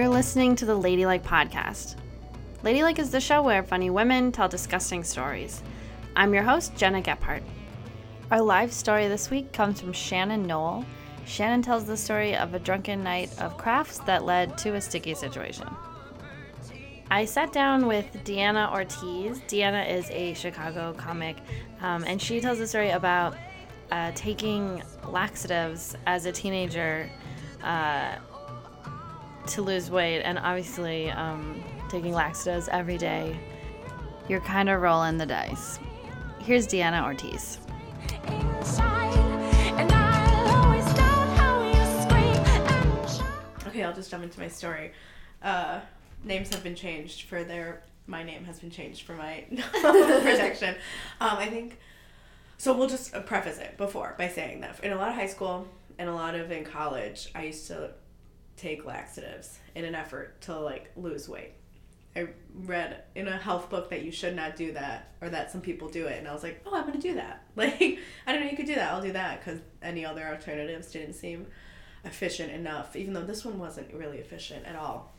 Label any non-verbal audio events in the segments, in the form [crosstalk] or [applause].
You're listening to the Ladylike Podcast. Ladylike is the show where funny women tell disgusting stories. I'm your host, Gena Gephart. Our live story this week comes from Shannon Noll. Shannon tells the story of a drunken night of crafts that led to a sticky situation. I sat down with Deanna Ortiz. Deanna is a Chicago comic, um, and she tells a story about uh, taking laxatives as a teenager uh, to lose weight, and obviously um, taking laxatives every day. You're kind of rolling the dice. Here's Deanna Ortiz. Okay, I'll just jump into my story. Uh, names have been changed for their. My name has been changed for my [laughs] protection. Um, I think. So we'll just preface it before by saying that in a lot of high school and a lot of in college, I used to take laxatives in an effort to like lose weight. I read in a health book that you should not do that or that some people do it and I was like, "Oh, I'm going to do that." [laughs] Like, I don't know you could do that. I'll do that cuz any other alternatives didn't seem efficient enough even though this one wasn't really efficient at all.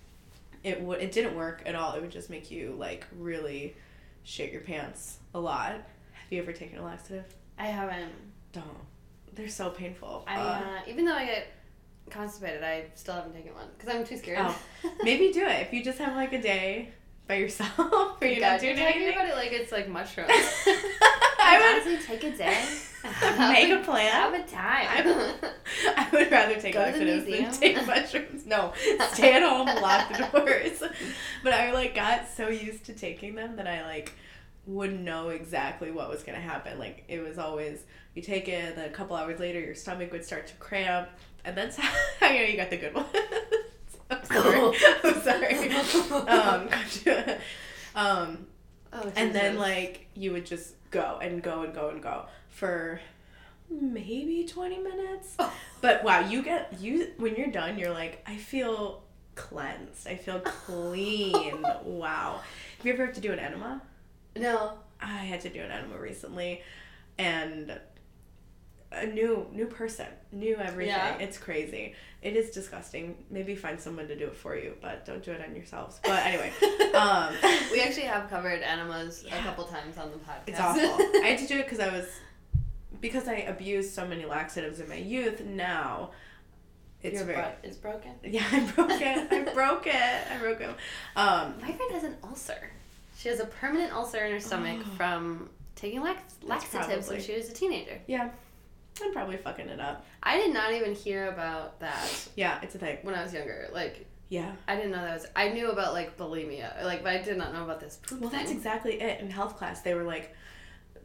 It would it didn't work at all. It would just make you like really shit your pants a lot. Have you ever taken a laxative? I haven't. Don't. They're so painful. I uh, even though I get constipated, I still haven't taken one because I'm too scared. Oh, [laughs] maybe do it if you just have like a day by yourself [laughs] or you're God, not doing you're talking anything. about it like it's like mushrooms. [laughs] I would honestly take a day. make Have a plan. Have a time. I would rather take Go to the laxatives than museum. take mushrooms. No, stay at home, lock the doors. But I like got so used to taking them that I like would know exactly what was gonna happen. Like it was always you take it, then a couple hours later your stomach would start to cramp, and that's how you know you got the good one. [laughs] I'm sorry. [laughs] [laughs] I'm sorry. Um, um, oh, and then like you would just go and go and go and go for maybe 20 minutes Oh. but wow you get you when you're done you're like i feel cleansed i feel clean wow have you ever had to do an enema no. i had to do an enema recently and a new new person new everything Yeah. it's crazy it is disgusting maybe find someone to do it for you but don't do it on yourselves but anyway [laughs] um we actually have covered enemas a couple times on the podcast. It's awful. [laughs] I had to do it because I was because I abused so many laxatives in my youth. Now, it's Your very is broken. yeah. I broke it. I broke it. I broke it. Um, My friend has an ulcer. She has a permanent ulcer in her stomach Oh. from taking lax- laxatives when she was a teenager. yeah, I'm probably fucking it up. I did not even hear about that Yeah, it's a thing. when I was younger. Like, Yeah. I didn't know that was. I knew about like bulimia, like, but I did not know about this poop Well, thing. that's exactly it. In health class, they were like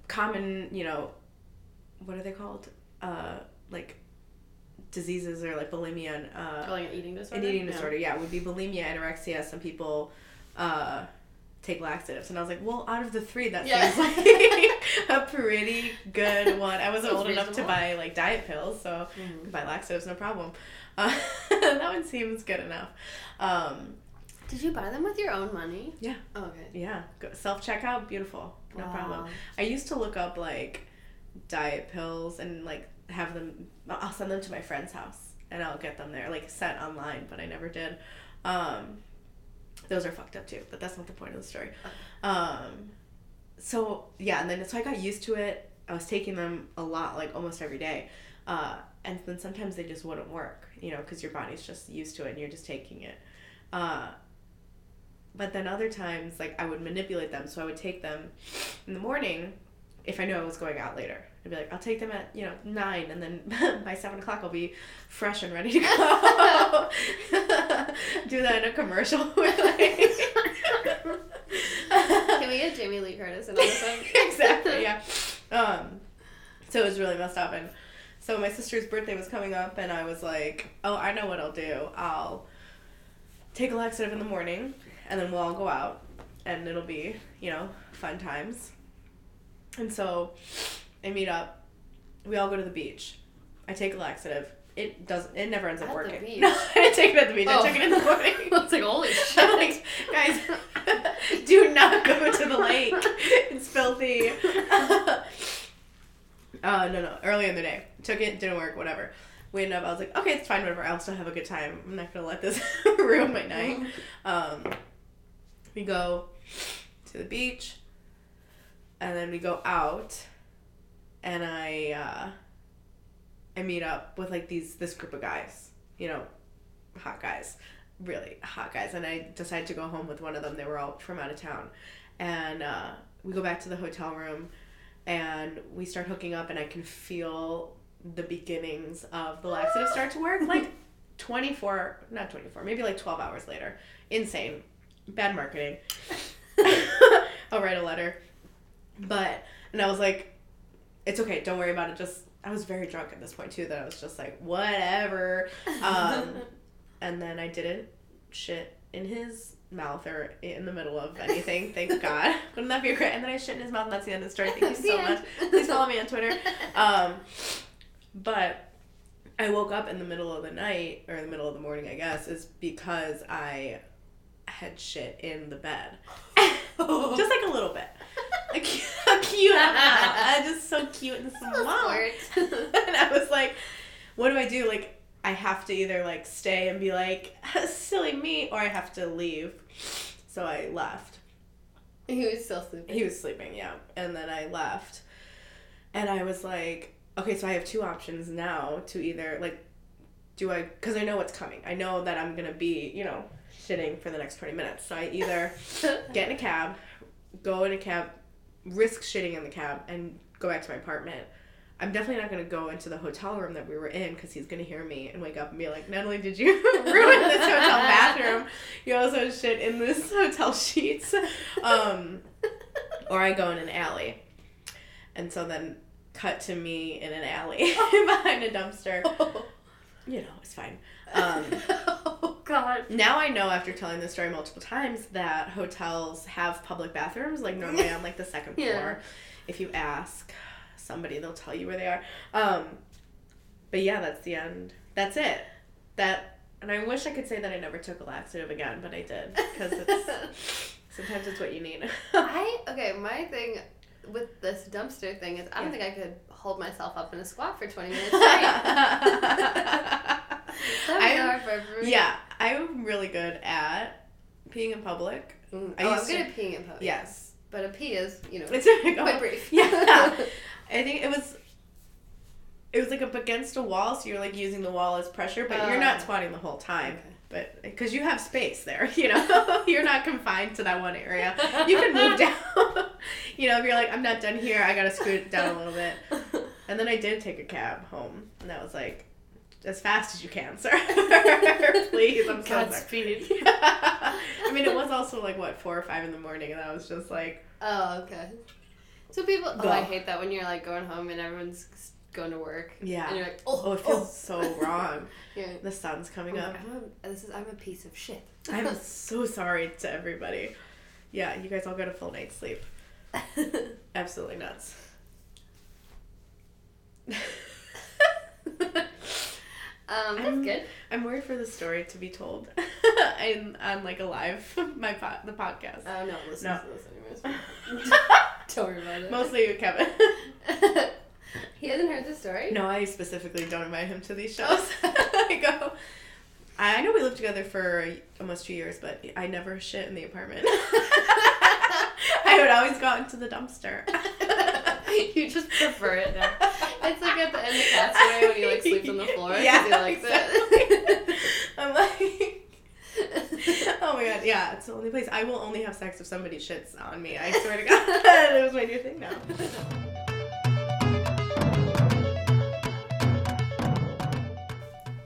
common. You know, what are they called? Uh, like diseases or like bulimia and uh, Or, like an eating disorder. an eating Yeah. disorder. Yeah, would be bulimia, anorexia. Some people uh, take laxatives, and I was like, well, out of the three, that Yeah. seems like [laughs] a pretty good one. I wasn't Sounds old enough to buy like diet pills, so Mhm. buy laxatives, no problem. [laughs] Uh, that one seems good enough. Um, Did you buy them with your own money? Yeah. Oh, okay. yeah, self checkout, beautiful, no problem. I used to look up like diet pills and like have them. I'll send them to my friend's house and I'll get them there, like sent online, but I never did. Um, those are fucked up too, but that's not the point of the story. Um, so yeah, and then so I got used to it. I was taking them a lot, like almost every day, uh, and then sometimes they just wouldn't work, you know, because your body's just used to it and you're just taking it. Uh, but then other times, like I would manipulate them, so I would take them in the morning if I knew I was going out later. I'd be like, I'll take them at you know nine, and then [laughs] by seven o'clock I'll be fresh and ready to go. [laughs] Do that in a commercial. [laughs] Can we get Jamie Lee Curtis in on this one? exactly. Yeah. Um, so it was really messed up, and so my sister's birthday was coming up, and I was like, oh, I know what I'll do. I'll take a laxative in the morning, and then we'll all go out, and it'll be you know fun times. And so, I meet up. We all go to the beach. I take a laxative. It doesn't. It never ends up At the working. beach? No, [laughs] I didn't take it at the beach. Oh. I took it in the morning. [laughs] it's like, holy [laughs] shit. I'm like, guys, do not go to the lake. It's filthy. uh, no, no. Early in the day, took it, didn't work. Whatever. we ended up. I was like, okay, it's fine, whatever. I'll still have a good time. I'm not gonna let this ruin my night. Um, we go to the beach, and then we go out, and I uh, I meet up with like these this group of guys, you know, hot guys, really hot guys, and I decided to go home with one of them. They were all from out of town, and uh, we go back to the hotel room, and we start hooking up, and I can feel the beginnings of the laxative start to work like [laughs] 24 not 24 maybe like 12 hours later. Insane. Bad marketing. [laughs] [laughs] I'll write a letter. But and i was like it's okay don't worry about it just i was very drunk at this point too that i was just like whatever. Um, [laughs] and then i didn't shit in his mouth or in the middle of anything thank [laughs] god. Wouldn't that be great? And then i shit in his mouth and that's the end of the story. Thank [laughs] you so much. please follow me on twitter. Um, but I woke up in the middle of the night or in the middle of the morning, I guess, is because I had shit in the bed. just like a little bit. [laughs] Cute, cute just so cute and [laughs] small. [laughs] and I was like, what do I do? Like, I have to either like stay and be like, silly me, or I have to leave. So I left. He was still sleeping. He was sleeping, yeah. And then I left. And I was like, okay, so I have two options now to either like do I because I know what's coming. I know that I'm gonna be you know shitting for the next twenty minutes. So I either get in a cab, go in a cab, risk shitting in the cab, and go back to my apartment. I'm definitely not gonna go into the hotel room that we were in because he's gonna hear me and wake up and be like, "Not only did you [laughs] ruin this hotel bathroom, you also shit in this [laughs] hotel sheets." Um, or I go in an alley, and so then cut to me in an alley [laughs] behind a dumpster. You know, it's fine. Um, oh God. Now I know after telling this story multiple times that hotels have public bathrooms, like normally on like the second [laughs] floor. If you ask somebody, they'll tell you where they are. Um, but yeah, that's the end. That's it. That, and I wish I could say that I never took a laxative again, but I did because it's [laughs] sometimes it's what you need. I okay. My thing with this dumpster thing is I don't yeah. think I could hold myself up in a squat for 20 minutes straight. [laughs] Yeah, I'm really good at peeing in public. Mm. I oh, I'm good at peeing in public. Yes. But a pee is, you know, it's quite brief. [laughs] Yeah. [laughs] I think it was it was like up against a wall, so you're like using the wall as pressure, but uh, you're not oh. squatting the whole time. Okay. But because you have space there, [laughs] you know, you're not confined to that one area. You can move down. you know, if you're like, I'm not done here, I gotta scoot down a little bit. And then I did take a cab home, and that was like, as fast as you can, sir. [laughs] Please, I'm so Godspeed. Yeah. [laughs] I mean, it was also like what four or five in the morning, and I was just like, oh, okay. So people, oh, I hate that when you're like going home and everyone's going to work. Yeah. And you're like, oh, oh it feels oh. so wrong. [laughs] yeah. The sun's coming I'm up. I'm a, this is I'm a piece of shit. I'm so sorry to everybody. Yeah, you guys all got a full night's sleep. Absolutely nuts. Um, that's I'm, good. I'm worried for the story to be told. [laughs] in on like a live [laughs] my pod, the podcast. Oh no, listen no. to this anyways. [laughs] Don't worry about it. Mostly Kevin. He hasn't heard the story? No, I specifically don't invite him to these shows. I go. I know we lived together for almost two years, but I never shit in the apartment. I would always go out into the dumpster. you just prefer it now. At the Castaway when he like sleeps on the floor yeah, he likes exactly. it. I'm like. oh my god, yeah, it's the only place I will only have sex if somebody shits on me. I swear to God, [laughs] it was my new thing now.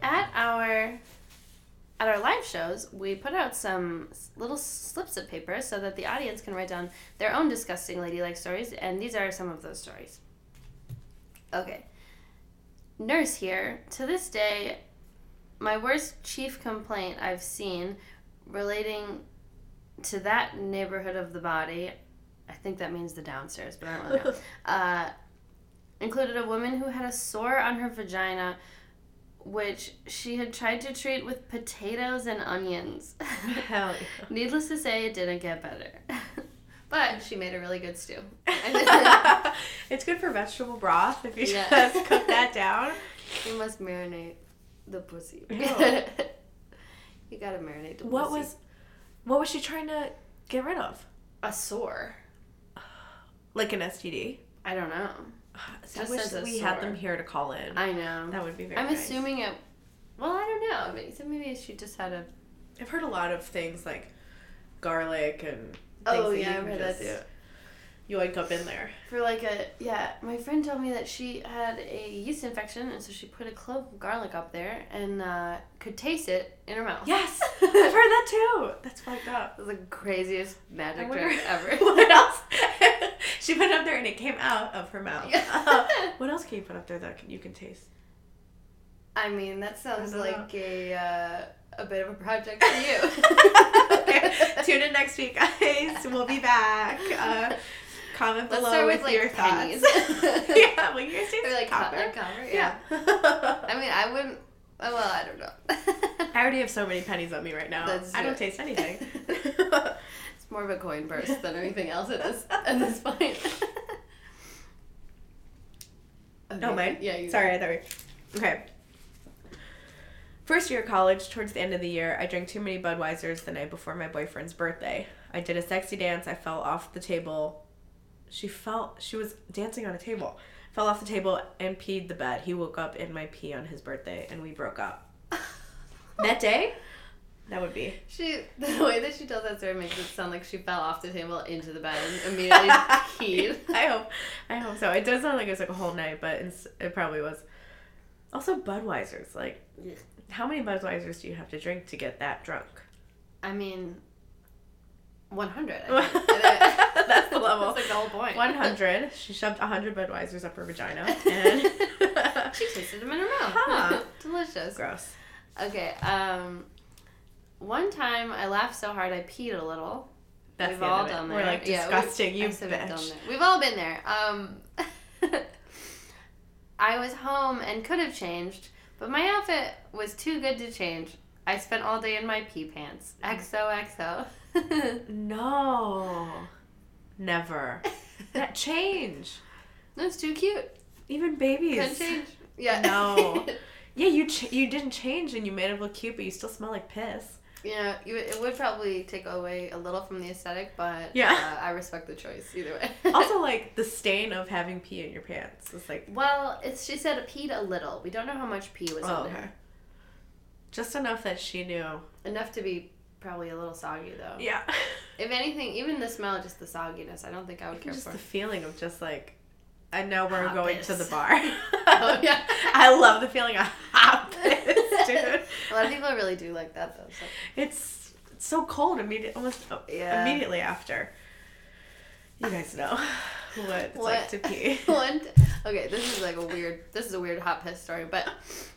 At our at our live shows, we put out some little slips of paper so that the audience can write down their own disgusting ladylike stories, and these are some of those stories. Okay. Nurse here. To this day, my worst chief complaint I've seen relating to that neighborhood of the body, I think that means the downstairs, but I don't really know, [laughs] uh, included a woman who had a sore on her vagina which she had tried to treat with potatoes and onions. Hell yeah. [laughs] Needless to say, it didn't get better. [laughs] but she made a really good stew. [laughs] it's good for vegetable broth if you yeah. [laughs] just cook that down. You must marinate the pussy. [laughs] You gotta marinate the What pussy. was what was she trying to get rid of? a sore? Like an STD? I don't know. [sighs] I wish we had them here to call in. I know. that would be very I'm nice. assuming it. Well, I don't know. Maybe, so maybe she just had a. I've heard a lot of things like garlic and Oh, yeah, you I've heard that too. You wake up in there. For like a yeah, my friend told me that she had a yeast infection, and so she put a clove of garlic up there and uh, could taste it in her mouth. Yes, [laughs] I've heard that too. That's fucked up. It was the craziest magic wonder trick ever. [laughs] what else? [laughs] she put it up there and it came out of her mouth. Yeah. Uh, what else can you put up there that can, you can taste? I mean, that sounds like a uh, a bit of a project for you. [laughs] tune in next week, guys. We'll be back. Uh, comment Let's below with, with, like, your pennies. thoughts. [laughs] yeah, well, you guys or like copper. copper. copper. Yeah. Yeah. I mean, I wouldn't. oh, Well, I don't know. [laughs] I already have so many pennies on me right now. That's I don't taste anything. it's more of a coin purse than anything else at this at this point. Okay, mine. Yeah. You Sorry, I thought we. Okay. First year of college, towards the end of the year, I drank too many Budweisers the night before my boyfriend's birthday. I did a sexy dance. I fell off the table. She fell. She was dancing on a table. Fell off the table and peed the bed. He woke up in my pee on his birthday, and we broke up. [laughs] that day, that would be. She [laughs] the way that she tells that story makes it sound like she fell off the table into the bed and immediately [laughs] peed. I hope. I hope so. It does sound like it was like a whole night, but it probably was. Also, Budweisers. Like, how many Budweisers do you have to drink to get that drunk? I mean, one hundred. [laughs] That's the level. That's like the whole point. 100. She shoved 100 Budweisers up her vagina. [laughs] And. [laughs] she tasted them in her mouth. Huh. Delicious. Gross. Okay. Um, one time I laughed so hard I peed a little. That's We've all done that. We're like Yeah, we- disgusting. You said we've done bitch. We've all been there. Um, I was home and could have changed, but my outfit was too good to change. I spent all day in my pee pants. XOXO. [laughs] No. Never. That change. That's too cute. Even babies. Couldn't change. Yeah. No. [laughs] Yeah, you ch- you didn't change and you made it look cute, but you still smell like piss. You, it would probably take away a little from the aesthetic, but Yeah. uh, I respect the choice either way. [laughs] also, [laughs] like the stain of having pee in your pants is like well, it's she said it peed a little. We don't know how much pee was Oh, in okay. there. just enough that she knew. Enough to be probably a little soggy though. Yeah. [laughs] If anything, even the smell, just the sogginess, I don't think I would care just for. the feeling of just like I know we're Hot going piss. to the bar. Oh, yeah. I love the feeling of hot piss, [laughs] dude. A lot of people really do like that though. So. It's, it's so cold immediately, almost uh, Yeah. immediately after. You guys know [laughs] what it's like to pee. One, [laughs] okay, this is like a weird. This is a weird hot piss story, but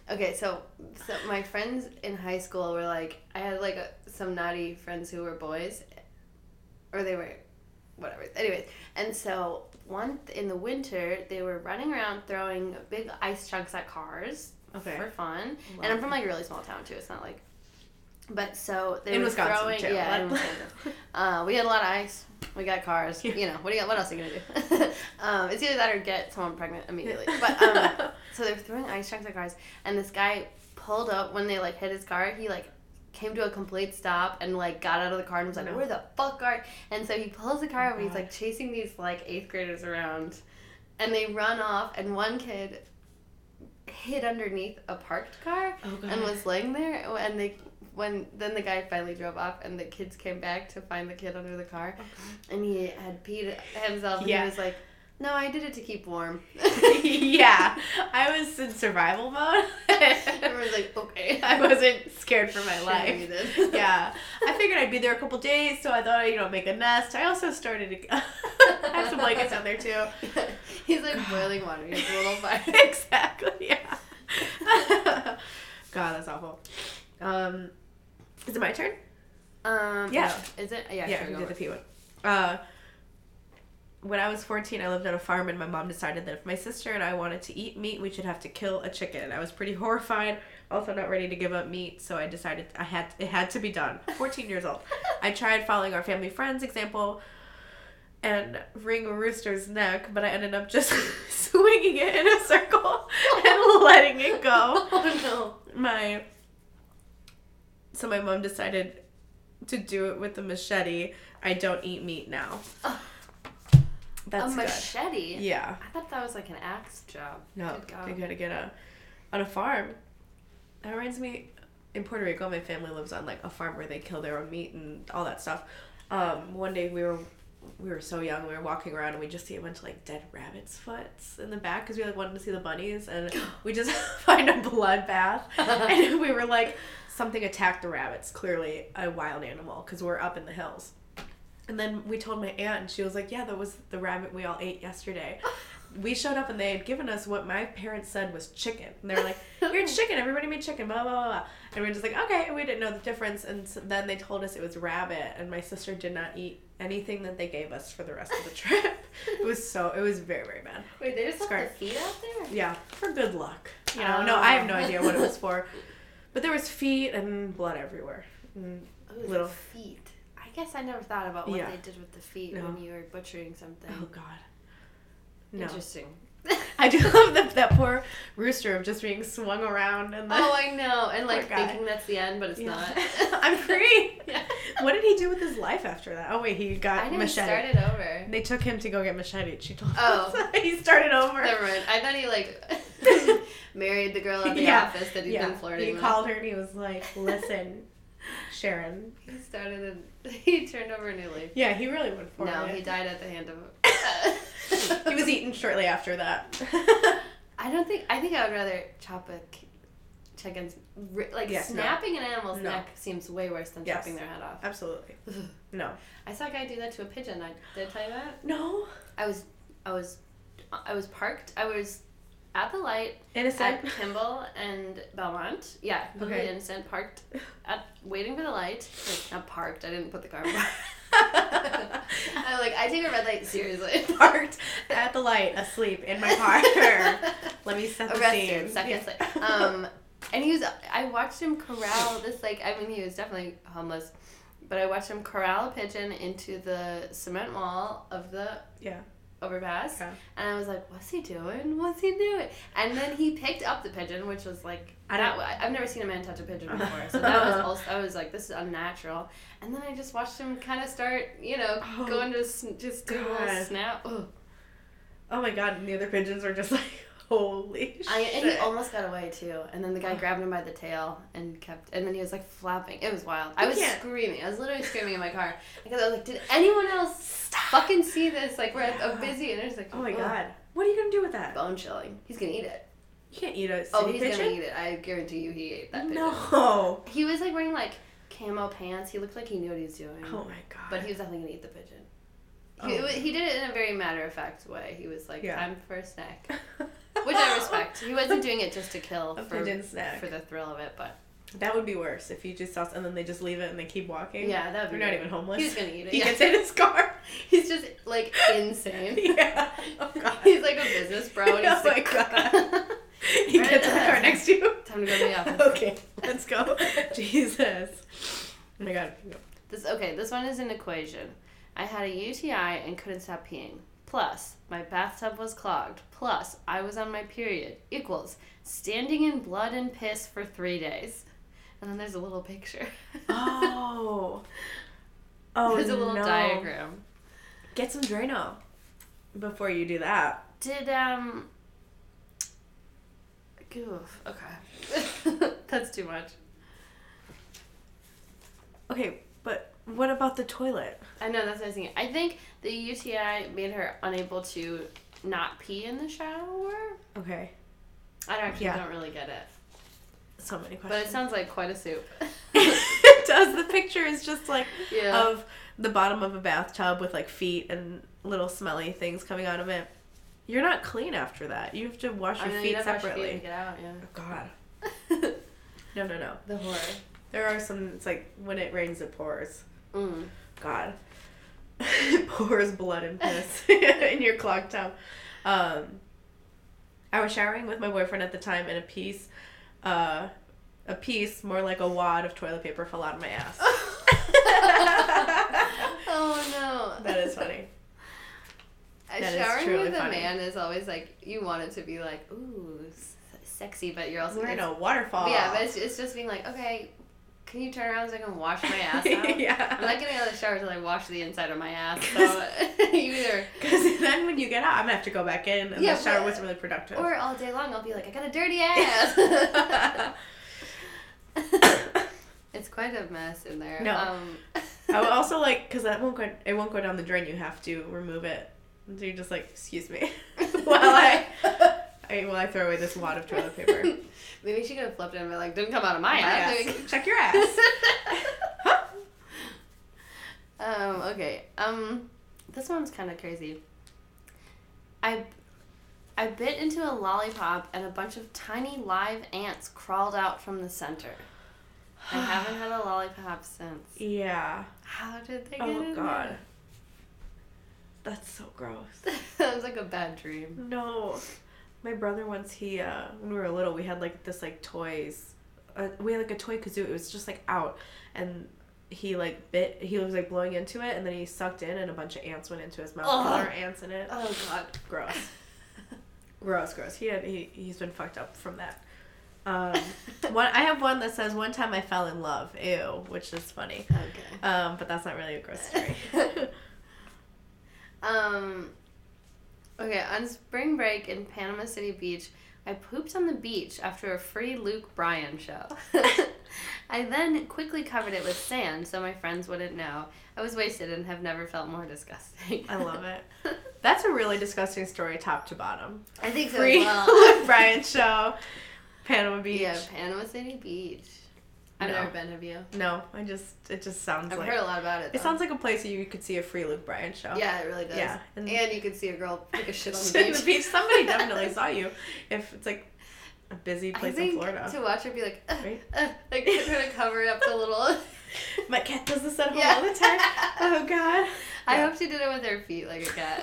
okay. So, so my friends in high school were like, I had like a, some naughty friends who were boys, or they were, whatever. Anyways, and so one in the winter they were running around throwing big ice chunks at cars Okay. for fun. Love and I'm from like a really small town too. It's not like. But so they In were Wisconsin, throwing, too. yeah, in Wisconsin. [laughs] Uh, we had a lot of ice. We got cars. Yeah. You know, what do you? What else are you gonna do? [laughs] um, it's either that or get someone pregnant immediately. But um, [laughs] so they were throwing ice chunks at cars, and this guy pulled up when they like hit his car. He like came to a complete stop and like got out of the car and was like, No. "Where the fuck are?" And so he pulls the car Oh, over. He's like chasing these like eighth graders around, and they run off. And one kid hid underneath a parked car Oh, and was laying there. Oh, and they when then the guy finally drove off and the kids came back to find the kid under the car. Oh, and he had peed himself and Yeah. he was like no i did it to keep warm. [laughs] [laughs] Yeah, I was in survival mode. [laughs] everyone's like okay. I wasn't scared for my life. yeah, I figured I'd be there a couple days, so I thought you know make a nest. I also started to have some blankets out there too. he's like boiling water He's a little [laughs] fire exactly. Yeah. [laughs] God, that's awful. Um, is it my turn? um Yeah. no. is it yeah, yeah, sure, we did the for it. P one. Uh, when I was 14, I lived on a farm, and my mom decided that if my sister and I wanted to eat meat, we should have to kill a chicken. I was pretty horrified, also not ready to give up meat, so I decided I had it had to be done. 14 years old. [laughs] I tried following our family friends example and wring a rooster's neck, but I ended up just [laughs] swinging it in a circle and [laughs] letting it go. [laughs] Oh no. My so my mom decided to do it with a machete. I don't eat meat now. no. That's a good. machete. Yeah. I thought that was like an axe job. No, God. gotta get a on a farm. That reminds me, in Puerto Rico, my family lives on like a farm where they kill their own meat and all that stuff. Um, one day we were we were so young, we were walking around and we just see a bunch of like dead rabbits' foots in the back because we like wanted to see the bunnies and we just [laughs] find a bloodbath [laughs] and we were like something attacked the rabbits. Clearly a wild animal because we're up in the hills. And then we told my aunt, and she was like, "Yeah, that was the rabbit we all ate yesterday." [laughs] we showed up, and they had given us what my parents said was chicken. And they were like, "Here's [laughs] chicken. Everybody made chicken." Blah blah blah. blah. And we were just like, "Okay." And we didn't know the difference. And so then they told us it was rabbit, and my sister did not eat anything that they gave us for the rest of the trip. [laughs] it was so. It was very very bad. Wait, they just left Skirt. the feet out there? Yeah, for good luck. You know, no, I have no Oh. idea what it was for, [laughs] but there was feet and blood everywhere. Mm, Ooh, Little- feet. I guess I never thought about what Yeah. they did with the feet No. when you were butchering something. Oh God. No. Interesting. [laughs] I do love that that poor rooster of just being swung around and the, oh, I know. And like thinking that's the end, but it's Yeah. not. [laughs] I'm free. [laughs] Yeah. What did he do with his life after that? Oh wait, he I got didn't machete. start it over. They took him to go get machete. She told Oh. us he started over. Never mind. I thought he like married the girl at the Yeah. office that he's yeah, been flirting with. he with. called her and he was like, "Listen, Sharon." He started and he turned over a new leaf. Yeah, he really went for No, it. No, he died at the hand of. [laughs] he was eaten shortly after that. [laughs] I don't think. I think I would rather chop a chicken's like Yes, no. snapping an animal's No. neck seems way worse than Yes. chopping their head off. Absolutely. [laughs] No. I saw a guy do that to a pigeon. I did I tell you that. No. I was, I was, I was parked. I was at the light Innocent. at Kimball and Belmont. Yeah, completely Okay. innocent. Parked at waiting for the light. Like, not parked. I didn't put the car. Park. Like I take a red light seriously. [laughs] Parked at the light, asleep in my car. [laughs] Let me set the Arrested, scene. second Yeah. [laughs] Um, and he was. I watched him corral this. Like I mean, he was definitely homeless, but I watched him corral a pigeon into the cement wall of the yeah. Overpass, Okay. and I was like, "What's he doing? What's he doing?" And then he picked up the pigeon, which was like I that. don't- wa- I've never seen a man touch a pigeon before, so that was [laughs] also. I was like, "This is unnatural." And then I just watched him kind of start, you know, Oh, go into sn- just do a little snap. Ugh. Oh my god, and the other pigeons were just like, holy I, shit. and he almost got away too. And then the guy oh. grabbed him by the tail and kept. And then he was like flapping. It was wild. I was screaming. I was literally screaming in my car because I was like, "Did anyone else fucking see this? Like we're at a busy." And it's like, oh my ugh. god. What are you gonna do with that? bone chilling. He's gonna eat it. You can't eat a oh, city Oh, he's pigeon? gonna eat it. I guarantee you, he ate that pigeon. No. He was like wearing like camo pants. He looked like he knew what he was doing. Oh my god. But he was definitely gonna eat the pigeon. He, Oh. he did it in a very matter of fact way. He was like, Yeah. "Time for a snack," [laughs] which I respect. He wasn't doing it just to kill a for pigeon snack. for the thrill of it, but That would be worse if you just saw and then they just leave it and they keep walking. yeah, that would be. They're not even homeless. He's gonna eat it. He yeah. gets in his car. [laughs] He's just like insane. [laughs] yeah. Oh god. [laughs] He's like a business bro. And he's Oh my like, god. he gets in the car next to you. Time to go to the office. Okay, let's go. Jesus. Oh my god. This okay. This one is an equation. I had a UTI and couldn't stop peeing. Plus, my bathtub was clogged. Plus, I was on my period. Equals standing in blood and piss for three days. And then there's a little picture. Oh. [laughs] Oh there's a little no. diagram. Get some Drano before you do that. Did um. Goof. Okay. [laughs] That's too much. Okay, but what about the toilet? I know that's what I was thinking. I think the UTI made her unable to not pee in the shower. Okay. I don't actually Yeah. don't really get it, So many questions. but it sounds like quite a soup. [laughs] [laughs] it does. The picture is just like yeah. of the bottom of a bathtub with like feet and little smelly things coming out of it. You're not clean after that. You have to wash I your know, you feet never wash your feet separately. get out. Yeah. Oh God. [laughs] No, no, no. the horror. There are some. It's like when it rains, it pours. Mm. God. it [laughs] pours blood and piss [laughs] [laughs] in your clogged tub. Um, I was showering with my boyfriend at the time, and a piece, uh, a piece more like a wad of toilet paper fell out of my ass. oh no. that is funny. That showering with a man is always like you want it to be like ooh sexy, but you're also We're in a waterfall. yeah, but it's, it's just being like okay, can you turn around so I can wash my [laughs] ass out? yeah. I'm not getting out of the shower till I wash the inside of my ass. So [laughs] you either [laughs] Because then when you get out, I'm gonna have to go back in, and Yeah, the shower but- wasn't really productive. or all day long I'll be like I got a dirty ass. it's quite a mess in there. No. Um, I would also like because that won't go. It won't go down the drain. You have to remove it. And so you're just like, excuse me, while I, I while I throw away this wad of toilet paper. Maybe she could have flipped it and been like, didn't come out of my, My ass. ass. Check your ass. [laughs] um, okay. Um, this one's kind of crazy. I, I bit into a lollipop and a bunch of tiny live ants crawled out from the center. I haven't had a [sighs] lollipop since. Yeah. How did they get Oh in God. That's so gross. there? [laughs] that was like a bad dream. No. My brother once he uh when we were little we had like this like toys. Uh, we had like a toy kazoo. It was just like out. And he like bit he was like blowing into it and then he sucked in and a bunch of ants went into his mouth. Ugh. there were ants in it. Oh God. gross. [laughs] Gross gross. He had he, he's been fucked up from that. Um [laughs] one I have one that says one time I fell in love. Ew which is funny. Okay. um but that's not really a gross story. [laughs] Um, okay, on spring break in Panama City Beach, I pooped on the beach after a free Luke Bryan show. [laughs] I then quickly covered it with sand so my friends wouldn't know. I was wasted and have never felt more disgusting. I love it [laughs] that's a really disgusting story top to bottom I think so free as [laughs] well. Luke Bryan show, Panama Beach. Yeah, Panama City Beach. I've No. never been, have you? No, I just it just sounds I've like heard a lot about it. it sounds like a place you could see a free Luke Bryan show. Yeah, it really does. Yeah, and- And, you could see a girl take a [laughs] shit on the beach. the beach. Somebody definitely [laughs] saw you. If it's like a busy place in Florida. to watch her be like, uh, Right? uh, like trying to cover up the little. [laughs] My cat does this at home Yeah. all the time. Oh God. I Yeah. hope she did it with her feet like a cat.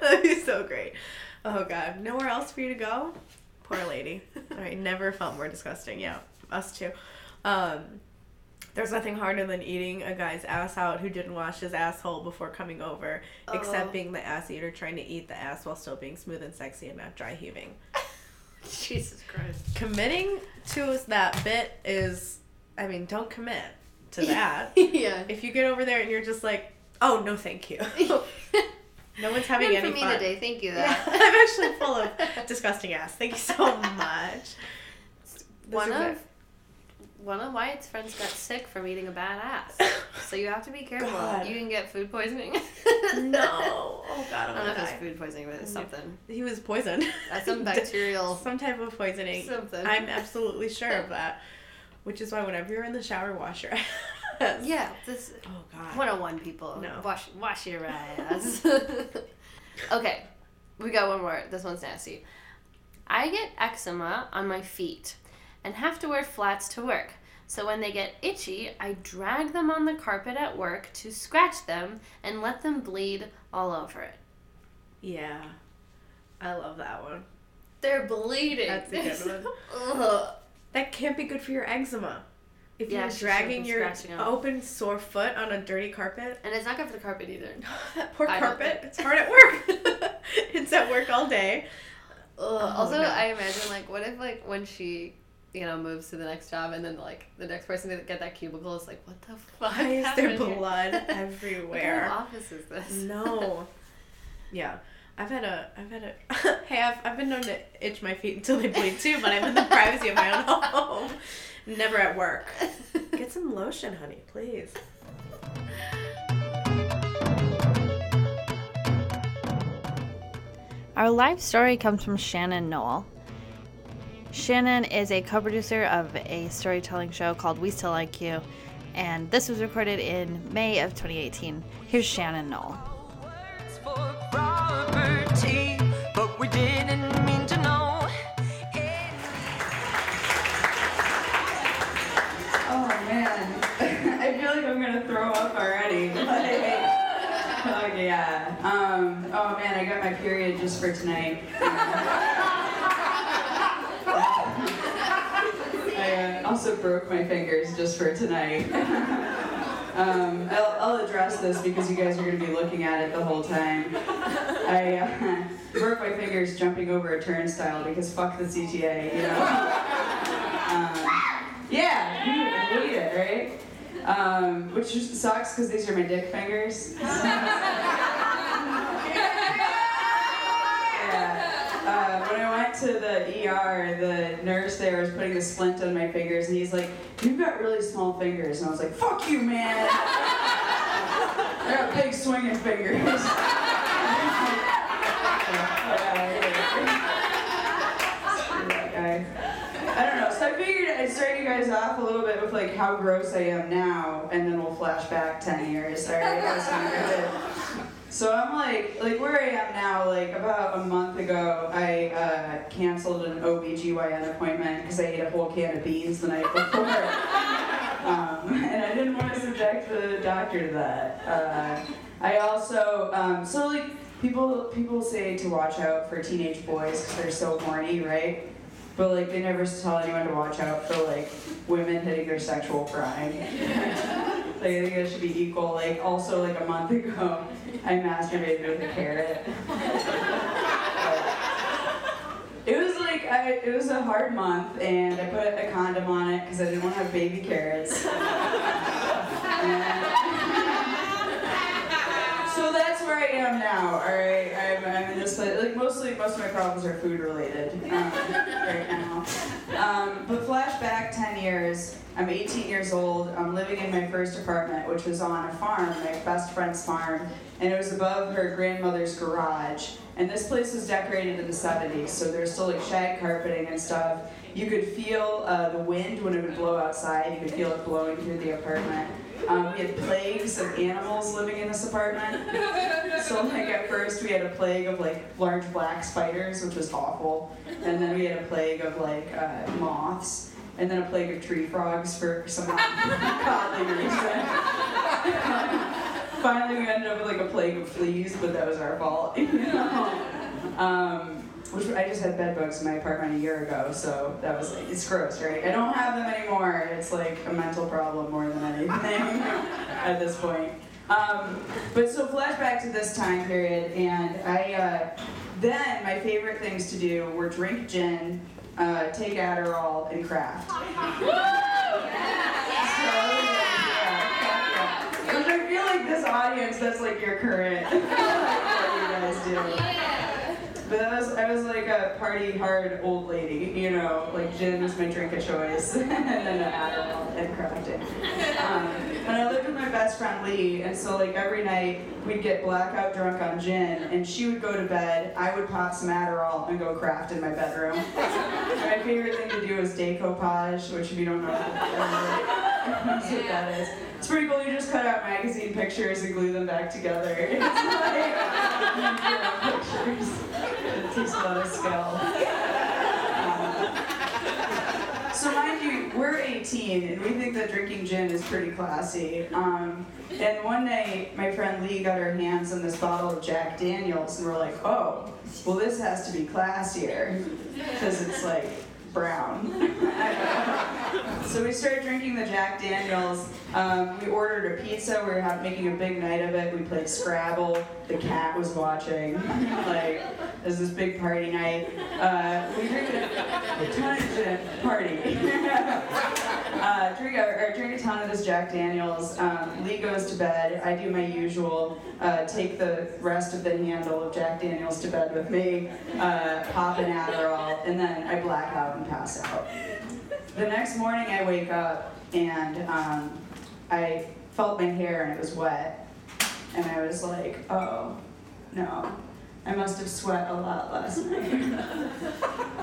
That'd be so great. Oh God. Nowhere else for you to go? Poor lady. All right, never felt more disgusting. Yeah, us too. Um, there's nothing harder than eating a guy's ass out who didn't wash his asshole before coming over, Oh. except being the ass eater trying to eat the ass while still being smooth and sexy and not dry heaving. [laughs] Jesus Christ. Committing to that bit is, I mean, don't commit to [laughs] that. yeah. if you get over there and you're just like, oh no, thank you. [laughs] no one's having None any for me fun. today, thank you. Though. Yeah, [laughs] I'm actually full of [laughs] disgusting ass. Thank you so [laughs] much. One of one of Wyatt's friends got sick from eating a bad ass, so you have to be careful. God. You can get food poisoning. no. Oh God, I I'm don't know gonna if it's die. food poisoning, but it's mm. something. He was poisoned. That's some bacterial Some type of poisoning. something. I'm absolutely sure of that. Which is why whenever you're in the shower, wash your ass. Yeah, this Oh God. 101 people. No. Wash wash your ass. [laughs] [laughs] okay, we got one more. This one's nasty. I get eczema on my feet and have to wear flats to work. So when they get itchy, I drag them on the carpet at work to scratch them and let them bleed all over it. Yeah. I love that one. They're bleeding. That's a good one. [laughs] That can't be good for your eczema. If Yeah, you're dragging your open sore foot on a dirty carpet, And it's not good for the carpet either. [laughs] that poor I carpet, it's hard at work. [laughs] it's at work all day. Oh, also, no. I imagine like, what if like when she, you know, moves to the next job and then like the next person to get that cubicle is like, what the fuck? Why is there blood What kind of everywhere? office is this? No. [laughs] Yeah. I've had a, I've had a, [laughs] hey, I've, I've been known to itch my feet until they bleed too, but I'm in the privacy of my own [laughs] home. Never at work. Get some lotion, honey, please. Our live story comes from Shannon Noll. Shannon is a co producer of a storytelling show called We Still Like You, and this was recorded in May of 2018. Here's Shannon Noll. Feel like I'm gonna throw up already. [laughs] Oh yeah. Um, oh man, I got my period just for tonight. [laughs] I uh, also broke my fingers just for tonight. [laughs] Um, I'll, I'll address this because you guys are going to be looking at it the whole time. I uh, broke my fingers jumping over a turnstile because fuck the CTA, you know? Um, yeah, you hate it, right? Um, which just sucks because these are my dick fingers. [laughs] [laughs] Yeah. Uh, when I went to the ER, the nurse there was putting the splint on my fingers, and he's like, "You've got really small fingers," and I was like, "Fuck you, man! [laughs] I got big swinging fingers." That guy. I don't know. So I start you guys off a little bit with like how gross I am now, and then we'll flash back ten years. All right, that sound good. So I'm like, like where I am now, like about a month ago, I uh, canceled an OBGYN appointment because I ate a whole can of beans the night before. [laughs] um, and I didn't want to subject the doctor to that. Uh, I also, um, so like, people, people say to watch out for teenage boys because they're so horny, right? But like, they never tell anyone to watch out for like women hitting their sexual prime. [laughs] Like I think it should be equal. Like also like a month ago, I masturbated with a carrot. it was like I, it was a hard month, and I put a condom on it because I didn't want to have baby carrots. [laughs] And- so that's where I am now. All right, I'm, I'm in this place. Like mostly, most of my problems are food related um, right now. Um, but flashback ten years. I'm 18 years old. I'm living in my first apartment, which was on a farm, my best friend's farm, and it was above her grandmother's garage. And this place was decorated in the 70s, so there's still like shag carpeting and stuff. You could feel uh, the wind when it would blow outside. You could feel it blowing through the apartment. Um, we had plagues of animals living in this apartment. So like at first we had a plague of like large black spiders, which was awful, and then we had a plague of like uh, moths, and then a plague of tree frogs for some godly reason. [laughs] Finally, we ended up with like a plague of fleas, but that was our fault. [laughs] Um, which I just had bed bugs in my apartment a year ago, so that was like, it's gross, right? I don't have them anymore. It's like a mental problem more than anything [laughs] at this point. Um, but so flashback to this time period, and I uh, then my favorite things to do were drink gin, uh, take Adderall, and craft. So, yeah, yeah. Which I feel like this audience, that's like your current, [laughs] what you guys do. But I was, I was like a party hard old lady, you know, like gin was my drink of choice, [laughs] and then an Adderall and crafting. Um, and I lived with my best friend Lee, and so like every night we'd get blackout drunk on gin, and she would go to bed, I would pop some Adderall and go craft in my bedroom. my favorite thing to do is decoupage, which if you don't know that's what that is. It's pretty cool. You just cut out magazine pictures and glue them back together. [laughs] It's like [laughs] pictures. It takes a lot of skill. [laughs] Um, so mind you, we're 18 and we think that drinking gin is pretty classy. Um, and one night, my friend Lee got her hands on this bottle of Jack Daniels, and we're like, oh, well this has to be classier because it's like brown. [laughs] so we started drinking the Jack Daniels. Um, we ordered a pizza. We were making a big night of it. We played Scrabble. The cat was watching. [laughs] like it was this big party night. Uh, we drank a, ton of. Party. [laughs] uh, drink, a, drink a ton of this Jack Daniels. Um, Lee goes to bed. I do my usual. Uh, take the rest of the handle of Jack Daniels to bed with me. Uh, pop an Adderall, and then I black out and pass out. The next morning, I wake up and um, I felt my hair and it was wet, and I was like, oh no. I must have sweat a lot last [laughs] night. and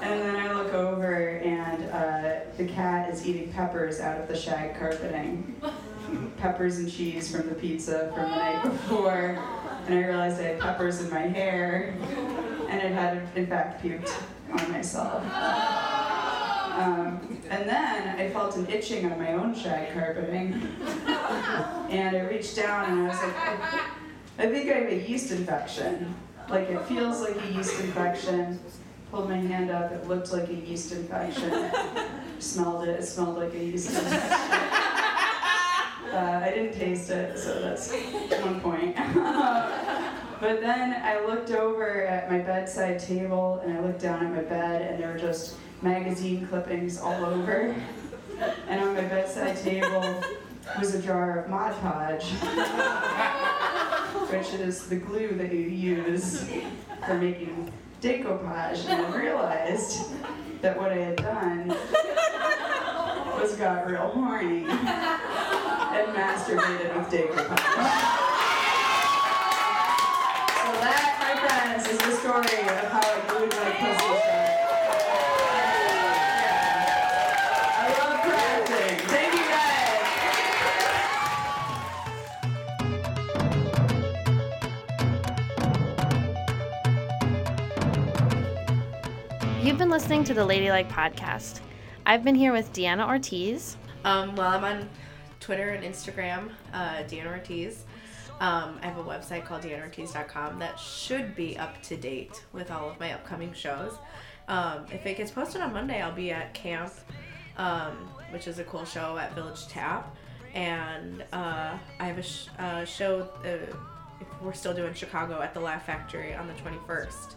then I look over and uh, the cat is eating peppers out of the shag carpeting. Peppers and cheese from the pizza from the night before. And I realized I had peppers in my hair and it had in fact puked on myself. Um, and then I felt an itching on my own shag carpeting. And I reached down and I was like, I, think I have a yeast infection. Like it feels like a yeast infection. Pulled my hand up, it looked like a yeast infection. Smelled it, it smelled like a yeast infection. Uh, I didn't taste it, so that's one point. [laughs] but then I looked over at my bedside table and I looked down at my bed, and there were just magazine clippings all over. And on my bedside table was a jar of Mod Podge, which is the glue that you use for making decoupage. And I realized that what I had done was got real horny and masturbated with decoupage. So that, my friends, is the story of how You've been listening to the Ladylike Podcast. I've been here with Deanna Ortiz. Um, well, I'm on Twitter and Instagram, uh, Deanna Ortiz. Um, I have a website called deannaortiz.com that should be up to date with all of my upcoming shows. Um, if it gets posted on Monday, I'll be at camp, um, which is a cool show at Village Tap. And uh, I have a sh- uh, show, uh, if we're still doing Chicago, at the Laugh Factory on the 21st.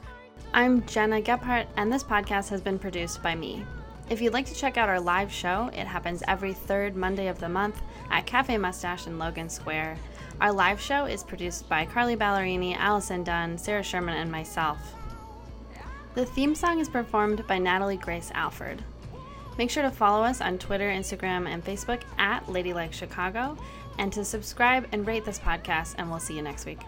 I'm Gena Gephart, and this podcast has been produced by me. If you'd like to check out our live show, it happens every third Monday of the month at Cafe Mustache in Logan Square. Our live show is produced by Carly Ballerini, Allison Dunn, Sarah Sherman, and myself. The theme song is performed by Natalie Grace Alford. Make sure to follow us on Twitter, Instagram, and Facebook at Ladylike Chicago, and to subscribe and rate this podcast, and we'll see you next week.